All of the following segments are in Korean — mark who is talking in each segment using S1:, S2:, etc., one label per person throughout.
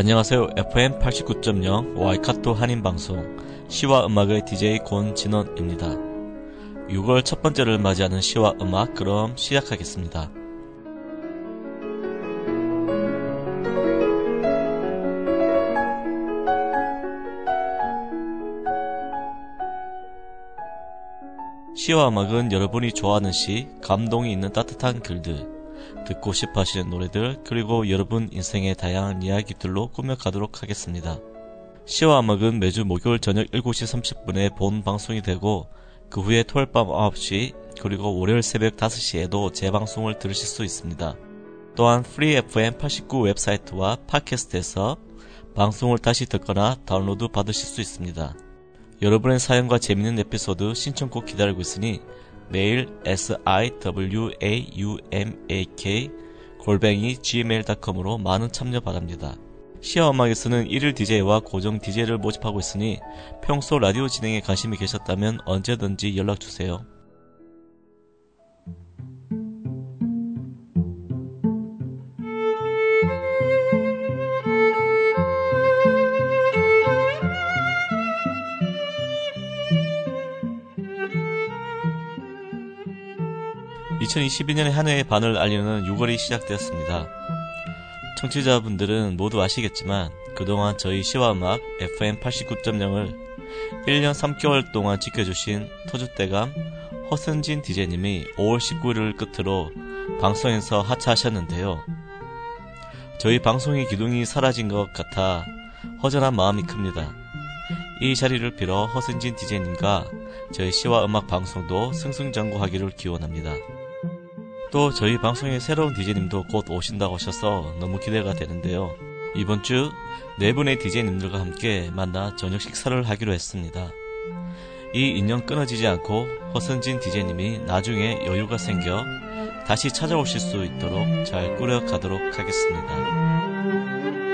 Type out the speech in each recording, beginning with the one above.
S1: 안녕하세요. FM 89.0 와이카토 한인방송 시와 음악의 DJ 권진원입니다. 6월 첫 번째를 맞이하는 시와 음악 그럼 시작하겠습니다. 시와 음악은 여러분이 좋아하는 시, 감동이 있는 따뜻한 글들, 듣고 싶어 하시는 노래들, 그리고 여러분 인생의 다양한 이야기들로 꾸며가도록 하겠습니다. 시와 음악은 매주 목요일 저녁 7시 30분에 본 방송이 되고, 그 후에 토요일 밤 9시, 그리고 월요일 새벽 5시에도 재방송을 들으실 수 있습니다. 또한 프리 FM 89 웹사이트와 팟캐스트에서 방송을 다시 듣거나 다운로드 받으실 수 있습니다. 여러분의 사연과 재밌는 에피소드 신청곡 기다리고 있으니 메일 siwaumak 골뱅이 gmail.com으로 많은 참여 바랍니다. 시어 음악에서는 1일 DJ와 고정 DJ를 모집하고 있으니 평소 라디오 진행에 관심이 계셨다면 언제든지 연락주세요. 2022년의 한 해의 반을 알리는 6월이 시작되었습니다. 청취자분들은 모두 아시겠지만 그동안 저희 시와음악 FM 89.0을 1년 3개월 동안 지켜주신 터줏대감 허승진 DJ님이 5월 19일을 끝으로 방송에서 하차하셨는데요. 저희 방송의 기둥이 사라진 것 같아 허전한 마음이 큽니다. 이 자리를 빌어 허승진 DJ님과 저희 시와 음악 방송도 승승장구하기를 기원합니다. 또 저희 방송의 새로운 DJ님도 곧 오신다고 하셔서 너무 기대가 되는데요. 이번 주 네 분의 DJ님들과 함께 만나 저녁 식사를 하기로 했습니다. 이 인연 끊어지지 않고 허선진 DJ님이 나중에 여유가 생겨 다시 찾아오실 수 있도록 잘 꾸려가도록 하겠습니다.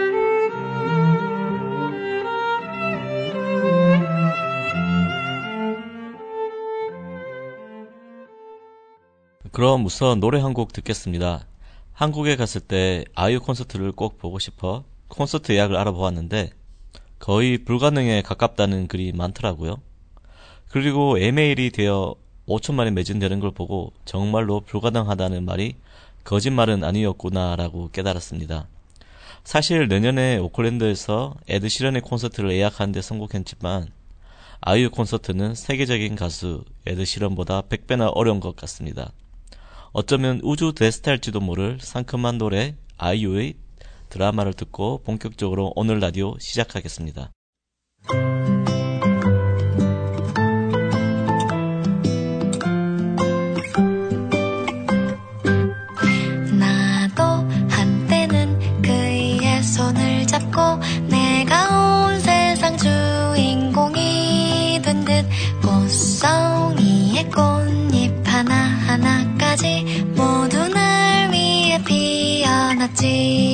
S1: 그럼 우선 노래 한 곡 듣겠습니다. 한국에 갔을 때 아이유 콘서트를 꼭 보고 싶어 콘서트 예약을 알아보았는데 거의 불가능에 가깝다는 글이 많더라고요. 그리고 에메일이 되어 5천만에 매진되는 걸 보고 정말로 불가능하다는 말이 거짓말은 아니었구나라고 깨달았습니다. 사실 내년에 오클랜드에서 에드 시런의 콘서트를 예약하는데 성공했지만 아이유 콘서트는 세계적인 가수 에드 시런보다 100배나 어려운 것 같습니다. 어쩌면 우주 데스타일지도 모를 상큼한 노래 아이유의 드라마를 듣고 본격적으로 오늘 라디오 시작하겠습니다.
S2: 바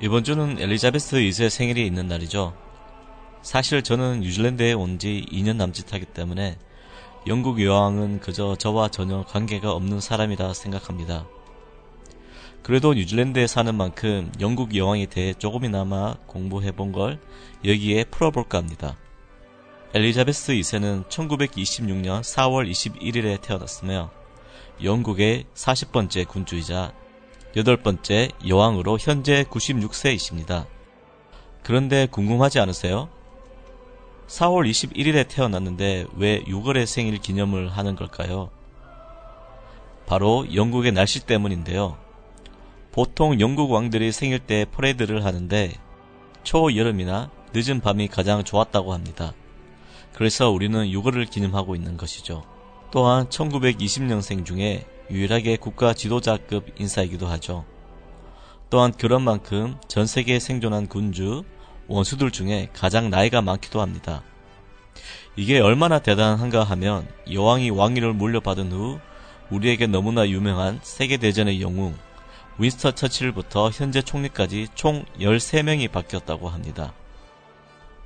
S1: 이번 주는 엘리자베스 2세 생일이 있는 날이죠. 사실 저는 뉴질랜드에 온 지 2년 남짓하기 때문에 영국 여왕은 그저 저와 전혀 관계가 없는 사람이라 생각합니다. 그래도 뉴질랜드에 사는 만큼 영국 여왕에 대해 조금이나마 공부해 본 걸 여기에 풀어볼까 합니다. 엘리자베스 2세는 1926년 4월 21일에 태어났으며 영국의 40번째 군주이자 여덟 번째 여왕으로 현재 96세이십니다. 그런데 궁금하지 않으세요? 4월 21일에 태어났는데 왜 6월에 생일 기념을 하는 걸까요? 바로 영국의 날씨 때문인데요. 보통 영국 왕들이 생일 때 퍼레이드를 하는데 초여름이나 늦은 밤이 가장 좋았다고 합니다. 그래서 우리는 6월을 기념하고 있는 것이죠. 또한 1920년생 중에 유일하게 국가 지도자급 인사이기도 하죠. 또한 그런 만큼 전 세계에 생존한 군주, 원수들 중에 가장 나이가 많기도 합니다. 이게 얼마나 대단한가 하면 여왕이 왕위를 물려받은 후 우리에게 너무나 유명한 세계대전의 영웅 윈스터 처칠부터 현재 총리까지 총 13명이 바뀌었다고 합니다.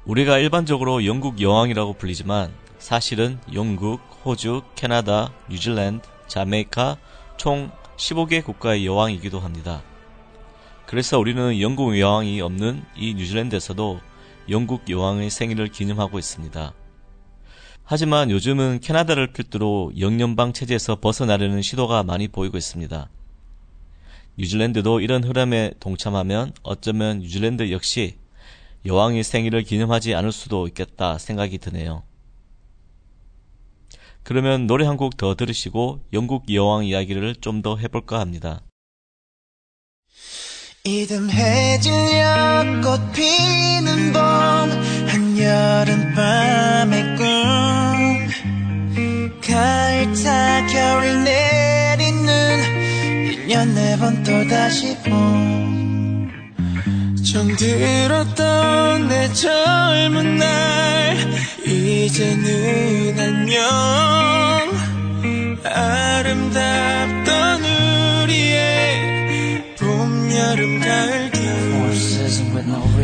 S1: 우리가 일반적으로 영국 여왕이라고 불리지만 사실은 영국, 호주, 캐나다, 뉴질랜드, 자메이카 총 15개 국가의 여왕이기도 합니다. 그래서 우리는 영국 여왕이 없는 이 뉴질랜드에서도 영국 여왕의 생일을 기념하고 있습니다. 하지만 요즘은 캐나다를 필두로 영연방 체제에서 벗어나려는 시도가 많이 보이고 있습니다. 뉴질랜드도 이런 흐름에 동참하면 어쩌면 뉴질랜드 역시 여왕의 생일을 기념하지 않을 수도 있겠다 생각이 드네요. 그러면 노래 한 곡 더 들으시고 영국 여왕 이야기를 좀 더 해볼까 합니다.
S3: 이듬해질녘 꽃 피는 봄 한여름밤의 꿈 가을 타 겨울이 내리는 1년 네 번 또다시 봄 정들었던 내 젊은 날. 이제는 안녕 아름답던 우리의 봄, 여름, 가을, 겨울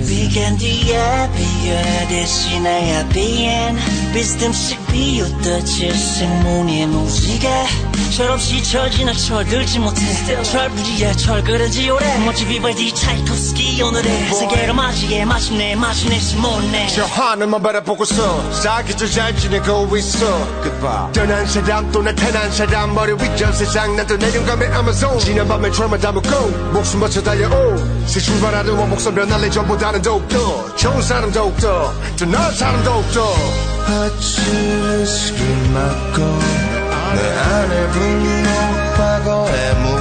S3: 비간 뒤에 비어 대신하여 비엔. 비스듬씩 비웃던 질색무늬의 무지개. 철없이 철지나 철들지 못해. 철부지에 철그러지 오래. 멋지 비발디 차이콥스키 오늘의 세계로 맞이해 마침내 마침내 시몬네.
S4: 저 하늘만 바라보고서 사기도 잘 지내고 있어. Goodbye. 떠난 사람 또 나타난 사람 머리 위전 세상 나도 내려감의 아마존. 지난 밤에 트라마 담고 목숨 바쳐 달려오. 새 출발하는 원 목숨 변할래 전보다 는 더욱더 좋은 사람 더욱더 더 나은 사람 더욱더.
S3: 아침은 스키 맞고 내 안에 분노 과거에 묻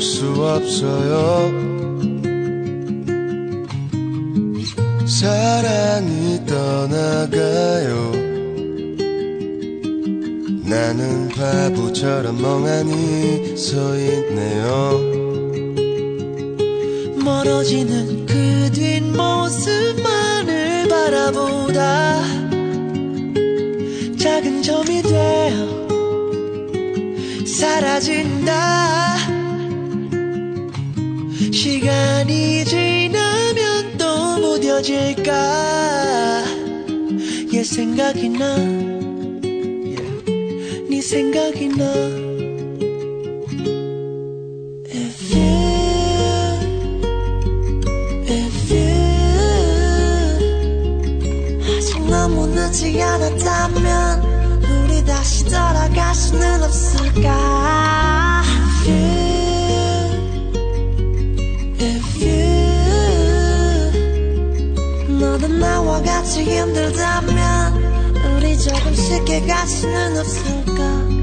S3: 수 없어요. 사랑이 떠나가요. 나는 바보처럼 멍하니 서 있네요.
S5: 멀어지는 그 뒷모습만을 바라보다 작은 점이 되어 사라진다 시간이 지나면 또 무뎌질까? 얘 생각이 나. 네 생각이 나. 너무 늦지 않았다면 우리 다시 돌아갈 수는 없을까 힘들다면 우리 조금 쉽게 갈 수는 없을까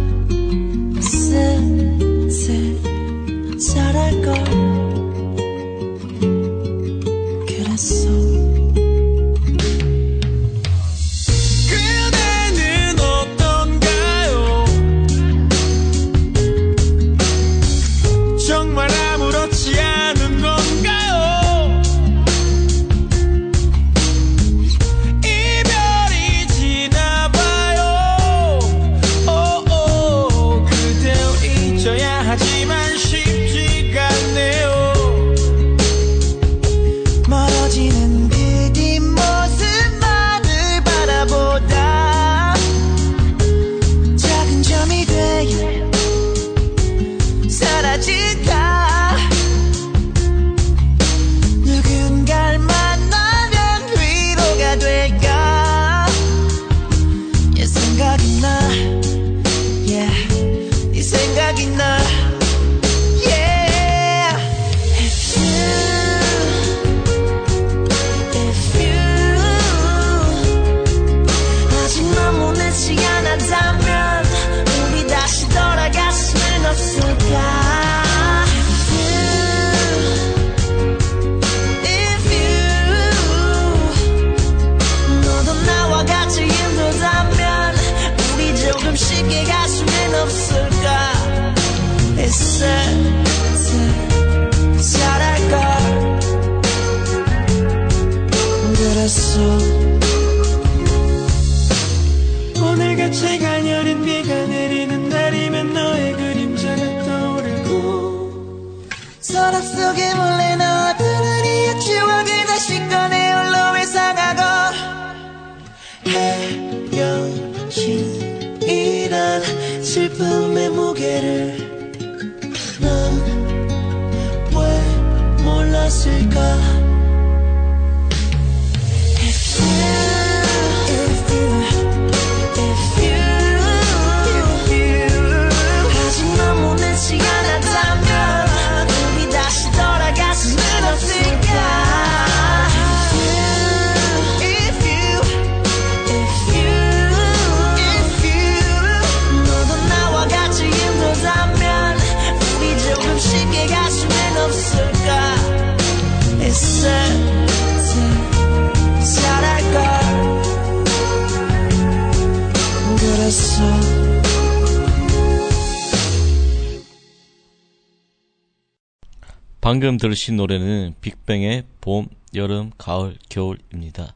S1: 방금 들으신 노래는 빅뱅의 봄, 여름, 가을, 겨울입니다.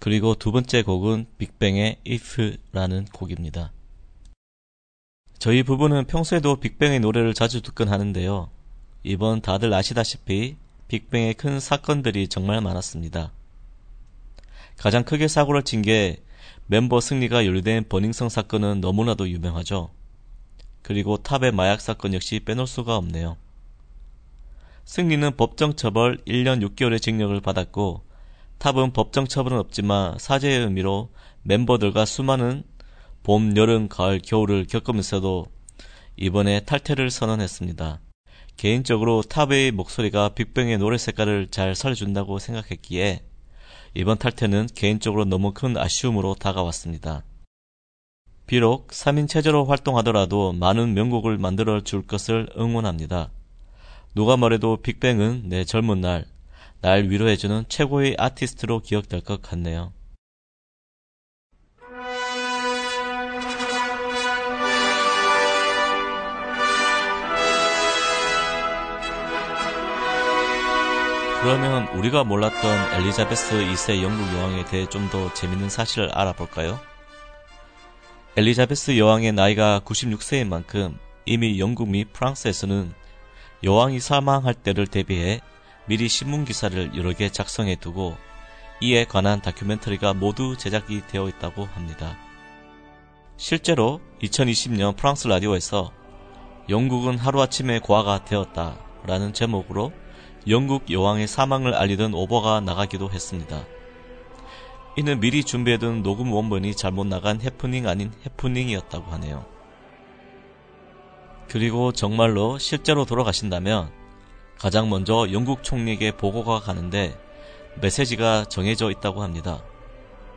S1: 그리고 두 번째 곡은 빅뱅의 If라는 곡입니다. 저희 부부는 평소에도 빅뱅의 노래를 자주 듣곤 하는데요. 이번 다들 아시다시피 빅뱅의 큰 사건들이 정말 많았습니다. 가장 크게 사고를 친 게 멤버 승리가 연루된 버닝성 사건은 너무나도 유명하죠. 그리고 탑의 마약 사건 역시 빼놓을 수가 없네요. 승리는 법정 처벌 1년 6개월의 징역을 받았고 탑은 법정 처벌은 없지만 사죄의 의미로 멤버들과 수많은 봄, 여름, 가을, 겨울을 겪으면서도 이번에 탈퇴를 선언했습니다. 개인적으로 탑의 목소리가 빅뱅의 노래 색깔을 잘 살려준다고 생각했기에 이번 탈퇴는 개인적으로 너무 큰 아쉬움으로 다가왔습니다. 비록 3인 체제로 활동하더라도 많은 명곡을 만들어 줄 것을 응원합니다. 누가 뭐래도 빅뱅은 내 젊은 날, 날 위로해주는 최고의 아티스트로 기억될 것 같네요. 그러면 우리가 몰랐던 엘리자베스 2세 영국 여왕에 대해 좀 더 재밌는 사실을 알아볼까요? 엘리자베스 여왕의 나이가 96세인 만큼 이미 영국 및 프랑스에서는 여왕이 사망할 때를 대비해 미리 신문 기사를 여러 개 작성해 두고 이에 관한 다큐멘터리가 모두 제작이 되어 있다고 합니다. 실제로 2020년 프랑스 라디오에서 영국은 하루아침에 고아가 되었다 라는 제목으로 영국 여왕의 사망을 알리던 오버가 나가기도 했습니다. 이는 미리 준비해둔 녹음 원본이 잘못 나간 해프닝 아닌 해프닝이었다고 하네요. 그리고 정말로 실제로 돌아가신다면 가장 먼저 영국 총리에게 보고가 가는데 메시지가 정해져 있다고 합니다.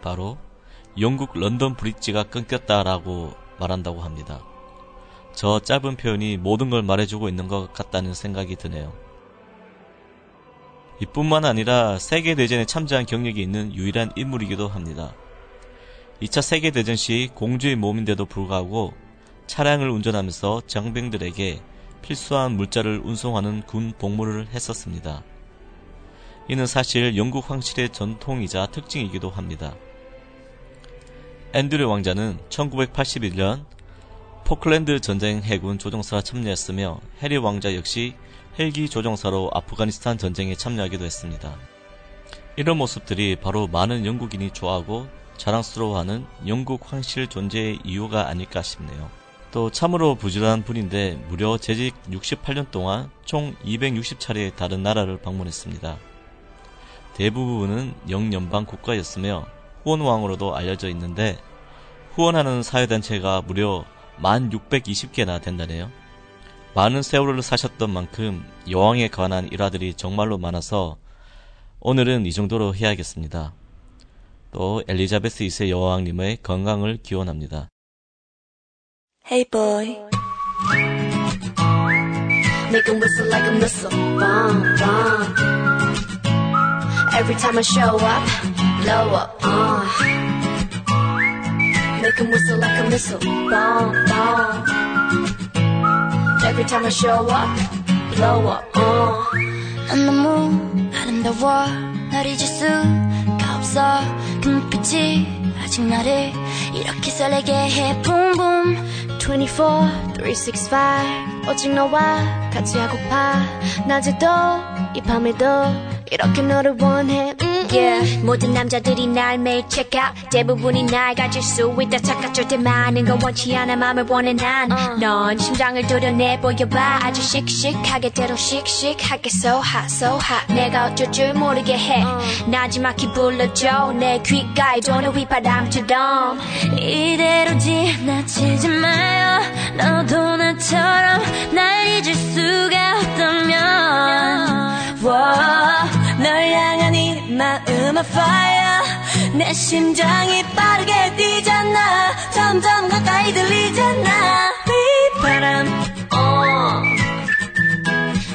S1: 바로 영국 런던 브릿지가 끊겼다라고 말한다고 합니다. 저 짧은 표현이 모든 걸 말해주고 있는 것 같다는 생각이 드네요. 이뿐만 아니라 세계대전에 참전한 경력이 있는 유일한 인물이기도 합니다. 2차 세계대전 시 공주의 몸인데도 불구하고 차량을 운전하면서 장병들에게 필수한 물자를 운송하는 군 복무를 했었습니다. 이는 사실 영국 황실의 전통이자 특징이기도 합니다. 앤드류 왕자는 1981년 포클랜드 전쟁 해군 조종사가 참여했으며 해리 왕자 역시 헬기 조종사로 아프가니스탄 전쟁에 참여하기도 했습니다. 이런 모습들이 바로 많은 영국인이 좋아하고 자랑스러워하는 영국 황실 존재의 이유가 아닐까 싶네요. 또 참으로 부지런한 분인데 무려 재직 68년 동안 총 260차례 다른 나라를 방문했습니다. 대부분은 영연방 국가였으며 후원왕으로도 알려져 있는데 후원하는 사회단체가 무려 1620개나 된다네요. 많은 세월을 사셨던 만큼 여왕에 관한 일화들이 정말로 많아서 오늘은 이 정도로 해야겠습니다. 또 엘리자베스 2세 여왕님의 건강을 기원합니다.
S6: Hey boy. Make him whistle like a missile. Bomb, bomb. Every time I show up, blow up. Uh. Make him whistle like a missile. Bomb, bomb. Every time I show up, blow up. Uh. 난 너무 아름다워. 날 잊을 수가 없어. 그 눈빛이 아직 나를 이렇게 설레게 해. Boom, boom. 24, 365 오직 너와 같이 하고파. 낮에도 이 밤에도 이렇게 너를 원해. 음, yeah. 모든 남자들이 날 매일 check out. 대부분이 날 가질 수 있다. 착각 절대 많은 건 원치 않아. 맘을 원해 난넌 uh. 심장을 도려내 보여봐. 아주 씩씩하게 때로 씩씩하게 so hot so hot. 내가 어쩔 줄 모르게 해. uh. 나지막히 불러줘. 내 귓가에 도는 휘바람처럼 이대로 지나치지 마요. 너도 나처럼 날 잊을 수가 없다면. Whoa. 널 향한 이 마음의 fire. 내 심장이 빠르게 뛰잖아. 점점 가까이 들리잖아. 휘바람. 어.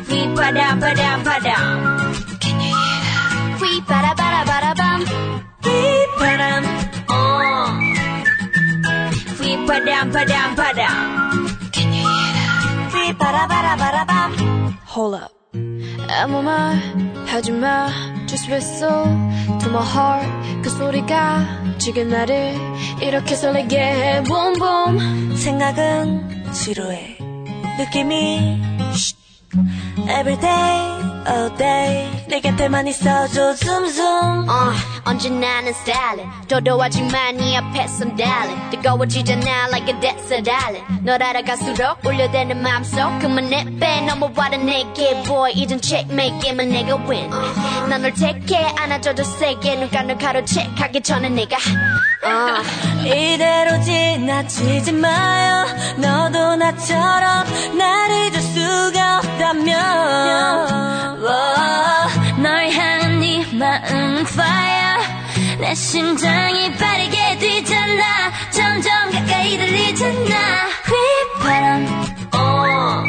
S6: 휘바람 바람 바람. Can you hear? that? 휘바라바라바라밤. 휘바람. 어. 휘바람 바람 바람. Can you hear? that? 휘바라바라바라밤. Hold up 아무 말 하지마 Just whistle to my heart 그 소리가 지금 나를 이렇게 설레게 해 Boom boom 생각은 지루해 느낌이 Every day all day.
S7: 내 곁에만 있어줘 zoom
S6: 어, 언제나 는 stylin 도도하지만 네 앞에선 darling 뜨거워지잖아 like a desert island. 널 알아갈수록 울려대는 맘속 그만해 빼. 넘어와라 내게 boy. 이젠 checkmate 게임은 내가 win. 난널 택해 안아줘도 세게. 눈가 널 가로채 가기 전에 내가. 어.
S7: 이대로 지나치지 마요. 너도 나처럼 날 잊을 수가 없다면
S6: 어, 널 향한 네 마음은 fire 내 심장이 빠르게 뛰잖아. 점점 가까이 들리잖아. 휘바람 어.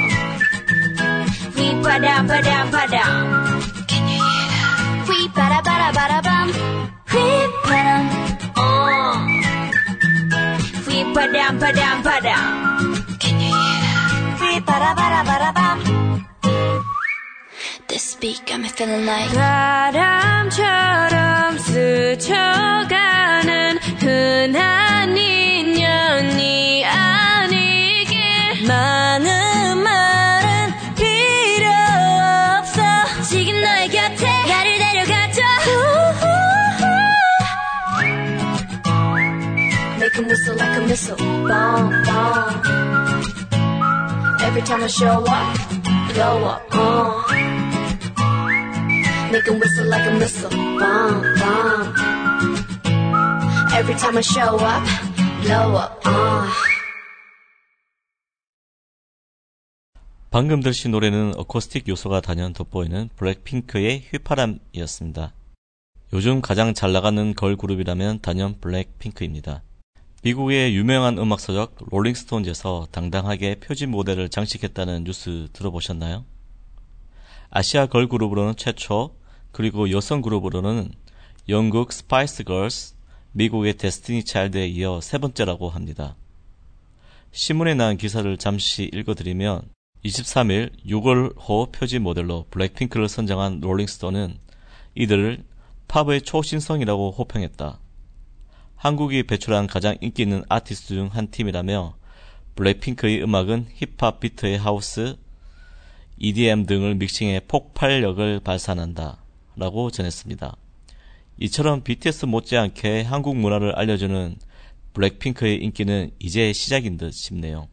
S6: 휘바람 바람 바람? 휘바라바라바라밤. 휘바람 어. 휘바람 바람 바람. Can you hear that?
S7: 휘바라바라바라밤
S6: This beat got me feeling like
S7: 바람처럼 스쳐가는 흔한 인연이 아니길 많은 말은 필요 없어
S6: 지금 너의 곁에 나를 데려가줘 Make him whistle like a missile Bomb, bomb Every time I show up Blow up, uh Make him whistle like a missile Bomb, bomb Every time I show up Blow up, uh
S1: 방금 들으신 노래는 어쿠스틱 요소가 단연 돋보이는 블랙핑크의 휘파람이었습니다. 요즘 가장 잘 나가는 걸 그룹이라면 단연 블랙핑크입니다. 미국의 유명한 음악 서적 롤링스톤즈에서 당당하게 표지 모델을 장식했다는 뉴스 들어보셨나요? 아시아 걸 그룹으로는 최초, 그리고 여성 그룹으로는 영국 스파이스 걸스, 미국의 데스티니 차일드에 이어 세 번째라고 합니다. 신문에 나온 기사를 잠시 읽어드리면 23일 6월호 표지 모델로 블랙핑크를 선정한 롤링스톤은 이들을 팝의 초신성이라고 호평했다. 한국이 배출한 가장 인기 있는 아티스트 중 한 팀이라며 블랙핑크의 음악은 힙합 비트의 하우스, EDM 등을 믹싱해 폭발력을 발산한다. 라고 전했습니다. 이처럼 BTS 못지않게 한국 문화를 알려주는 블랙핑크의 인기는 이제 시작인 듯 싶네요.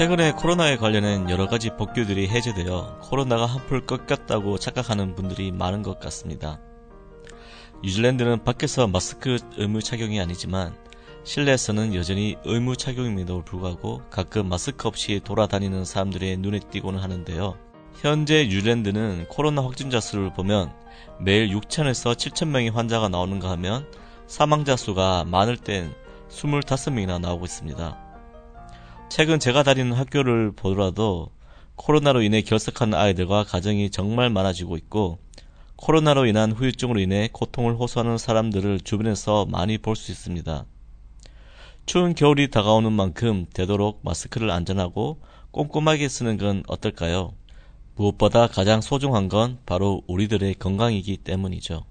S1: 최근에 코로나에 관련된 여러 가지 법규들이 해제되어 코로나가 한풀 꺾였다고 착각하는 분들이 많은 것 같습니다. 뉴질랜드는 밖에서 마스크 의무 착용이 아니지만 실내에서는 여전히 의무 착용임에도 불구하고 가끔 마스크 없이 돌아다니는 사람들의 눈에 띄고는 하는데요. 현재 뉴질랜드는 코로나 확진자 수를 보면 매일 6천에서 7천 명의 환자가 나오는가 하면 사망자 수가 많을 땐 25명이나 나오고 있습니다. 최근 제가 다니는 학교를 보더라도 코로나로 인해 결석하는 아이들과 가정이 정말 많아지고 있고 코로나로 인한 후유증으로 인해 고통을 호소하는 사람들을 주변에서 많이 볼 수 있습니다. 추운 겨울이 다가오는 만큼 되도록 마스크를 안전하고 꼼꼼하게 쓰는 건 어떨까요? 무엇보다 가장 소중한 건 바로 우리들의 건강이기 때문이죠.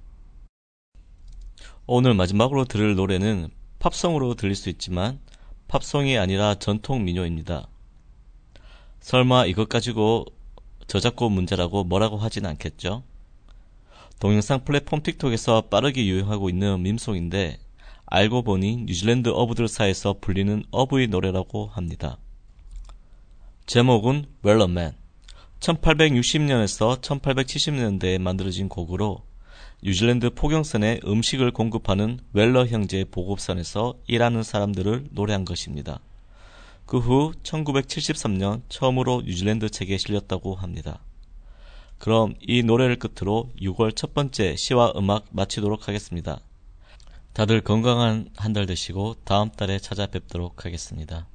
S1: 오늘 마지막으로 들을 노래는 팝송으로 들릴 수 있지만 팝송이 아니라 전통 민요입니다. 설마 이것 가지고 저작권 문제라고 뭐라고 하진 않겠죠? 동영상 플랫폼 틱톡에서 빠르게 유행하고 있는 밈송인데 알고 보니 뉴질랜드 어부들 사이에서 불리는 어부의 노래라고 합니다. 제목은 웰러맨 1860년에서 1870년대에 만들어진 곡으로 뉴질랜드 포경선에 음식을 공급하는 웰러 형제 보급선에서 일하는 사람들을 노래한 것입니다. 그 후 1973년 처음으로 뉴질랜드 책에 실렸다고 합니다. 그럼 이 노래를 끝으로 6월 첫 번째 시와 음악 마치도록 하겠습니다. 다들 건강한 한 달 되시고 다음 달에 찾아뵙도록 하겠습니다.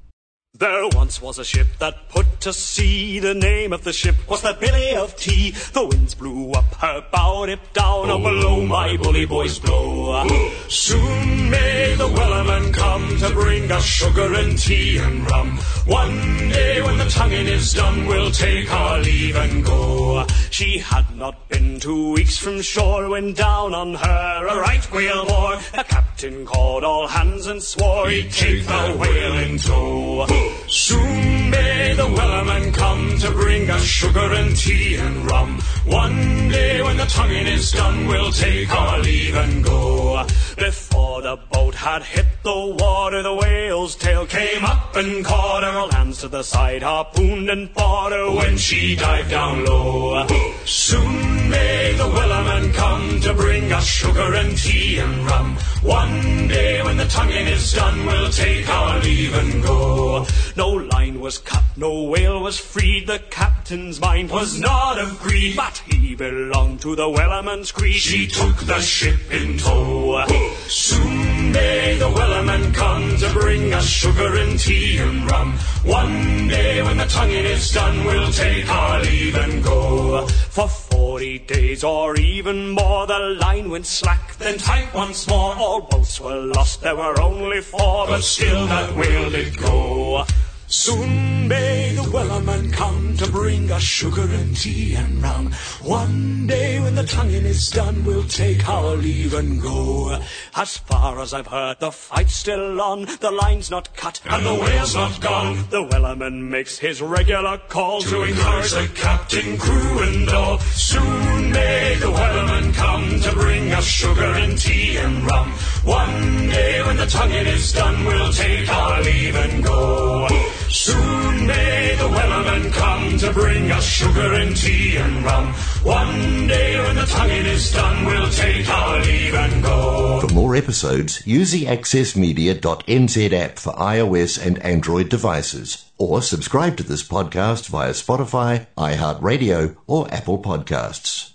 S8: There once was a ship that put to sea. The name of the ship was the Billy of Tea. The winds blew up her bow, dip down, oh below my bully boys blow. Soon may the Wellerman come to bring us sugar and tea and rum. One day when the tonguing is done, we'll take our leave and go. She had not been two weeks from shore when down on her a right whale bore. The captain called all hands and swore he'd take the whale in tow. Soon may the Wellerman come to bring us sugar and tea and rum. One day when the tonguing is done, we'll take our leave and go. Before the boat had hit the water, the whale's tail came up and caught her. Hands to the side, harpooned and fought her when she dived down low. Soon may the Wellerman come to bring us sugar and tea and rum. One day when the tonguing is done, we'll take our leave and go. No line was cut, no whale was freed. The captain's mind was not of greed, but he belonged to the Wellerman's creed. She took the ship in tow. Soon may the Wellerman come to bring us sugar and tea and rum. One day when the tonguing is done, we'll take our leave and go. For forty days or even more, the line went slack, then tight once more. All boats were lost, there were only four, but still that whale did go. Soon may the Wellerman come to bring us sugar and tea and rum. One day when the tonguing is done, we'll take our leave and go. As far as I've heard, the fight's still on, the line's not cut, and the whale's not gone. The Wellerman makes his regular call to encourage the captain, crew, and all. Soon may the Wellerman come to bring us sugar and tea and rum. One day when the tonguing is done, we'll take our leave and go. Soon may the Wellerman come to bring us sugar and tea and rum. One day when the tonguing is done, we'll take our leave and go.
S9: For more episodes, use the accessmedia.nz app for iOS and Android devices, or subscribe to this podcast via Spotify, iHeartRadio, or Apple Podcasts.